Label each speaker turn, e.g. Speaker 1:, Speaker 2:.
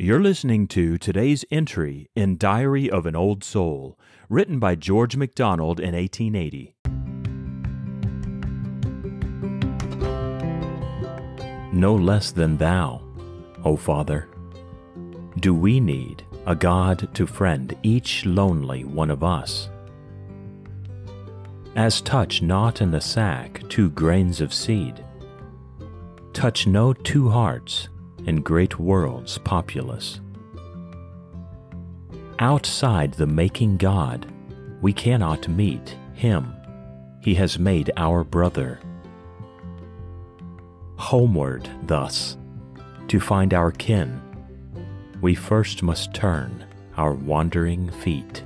Speaker 1: You're listening to today's entry in Diary of an Old Soul, written by George MacDonald in 1880. No less than thou, O Father, do we need a God to friend each lonely one of us. As touch not in the sack two grains of seed, touch no two hearts in great worlds populous. Outside the making God, we cannot meet Him. He has made our brother. Homeward, thus, to find our kin, we first must turn our wandering feet.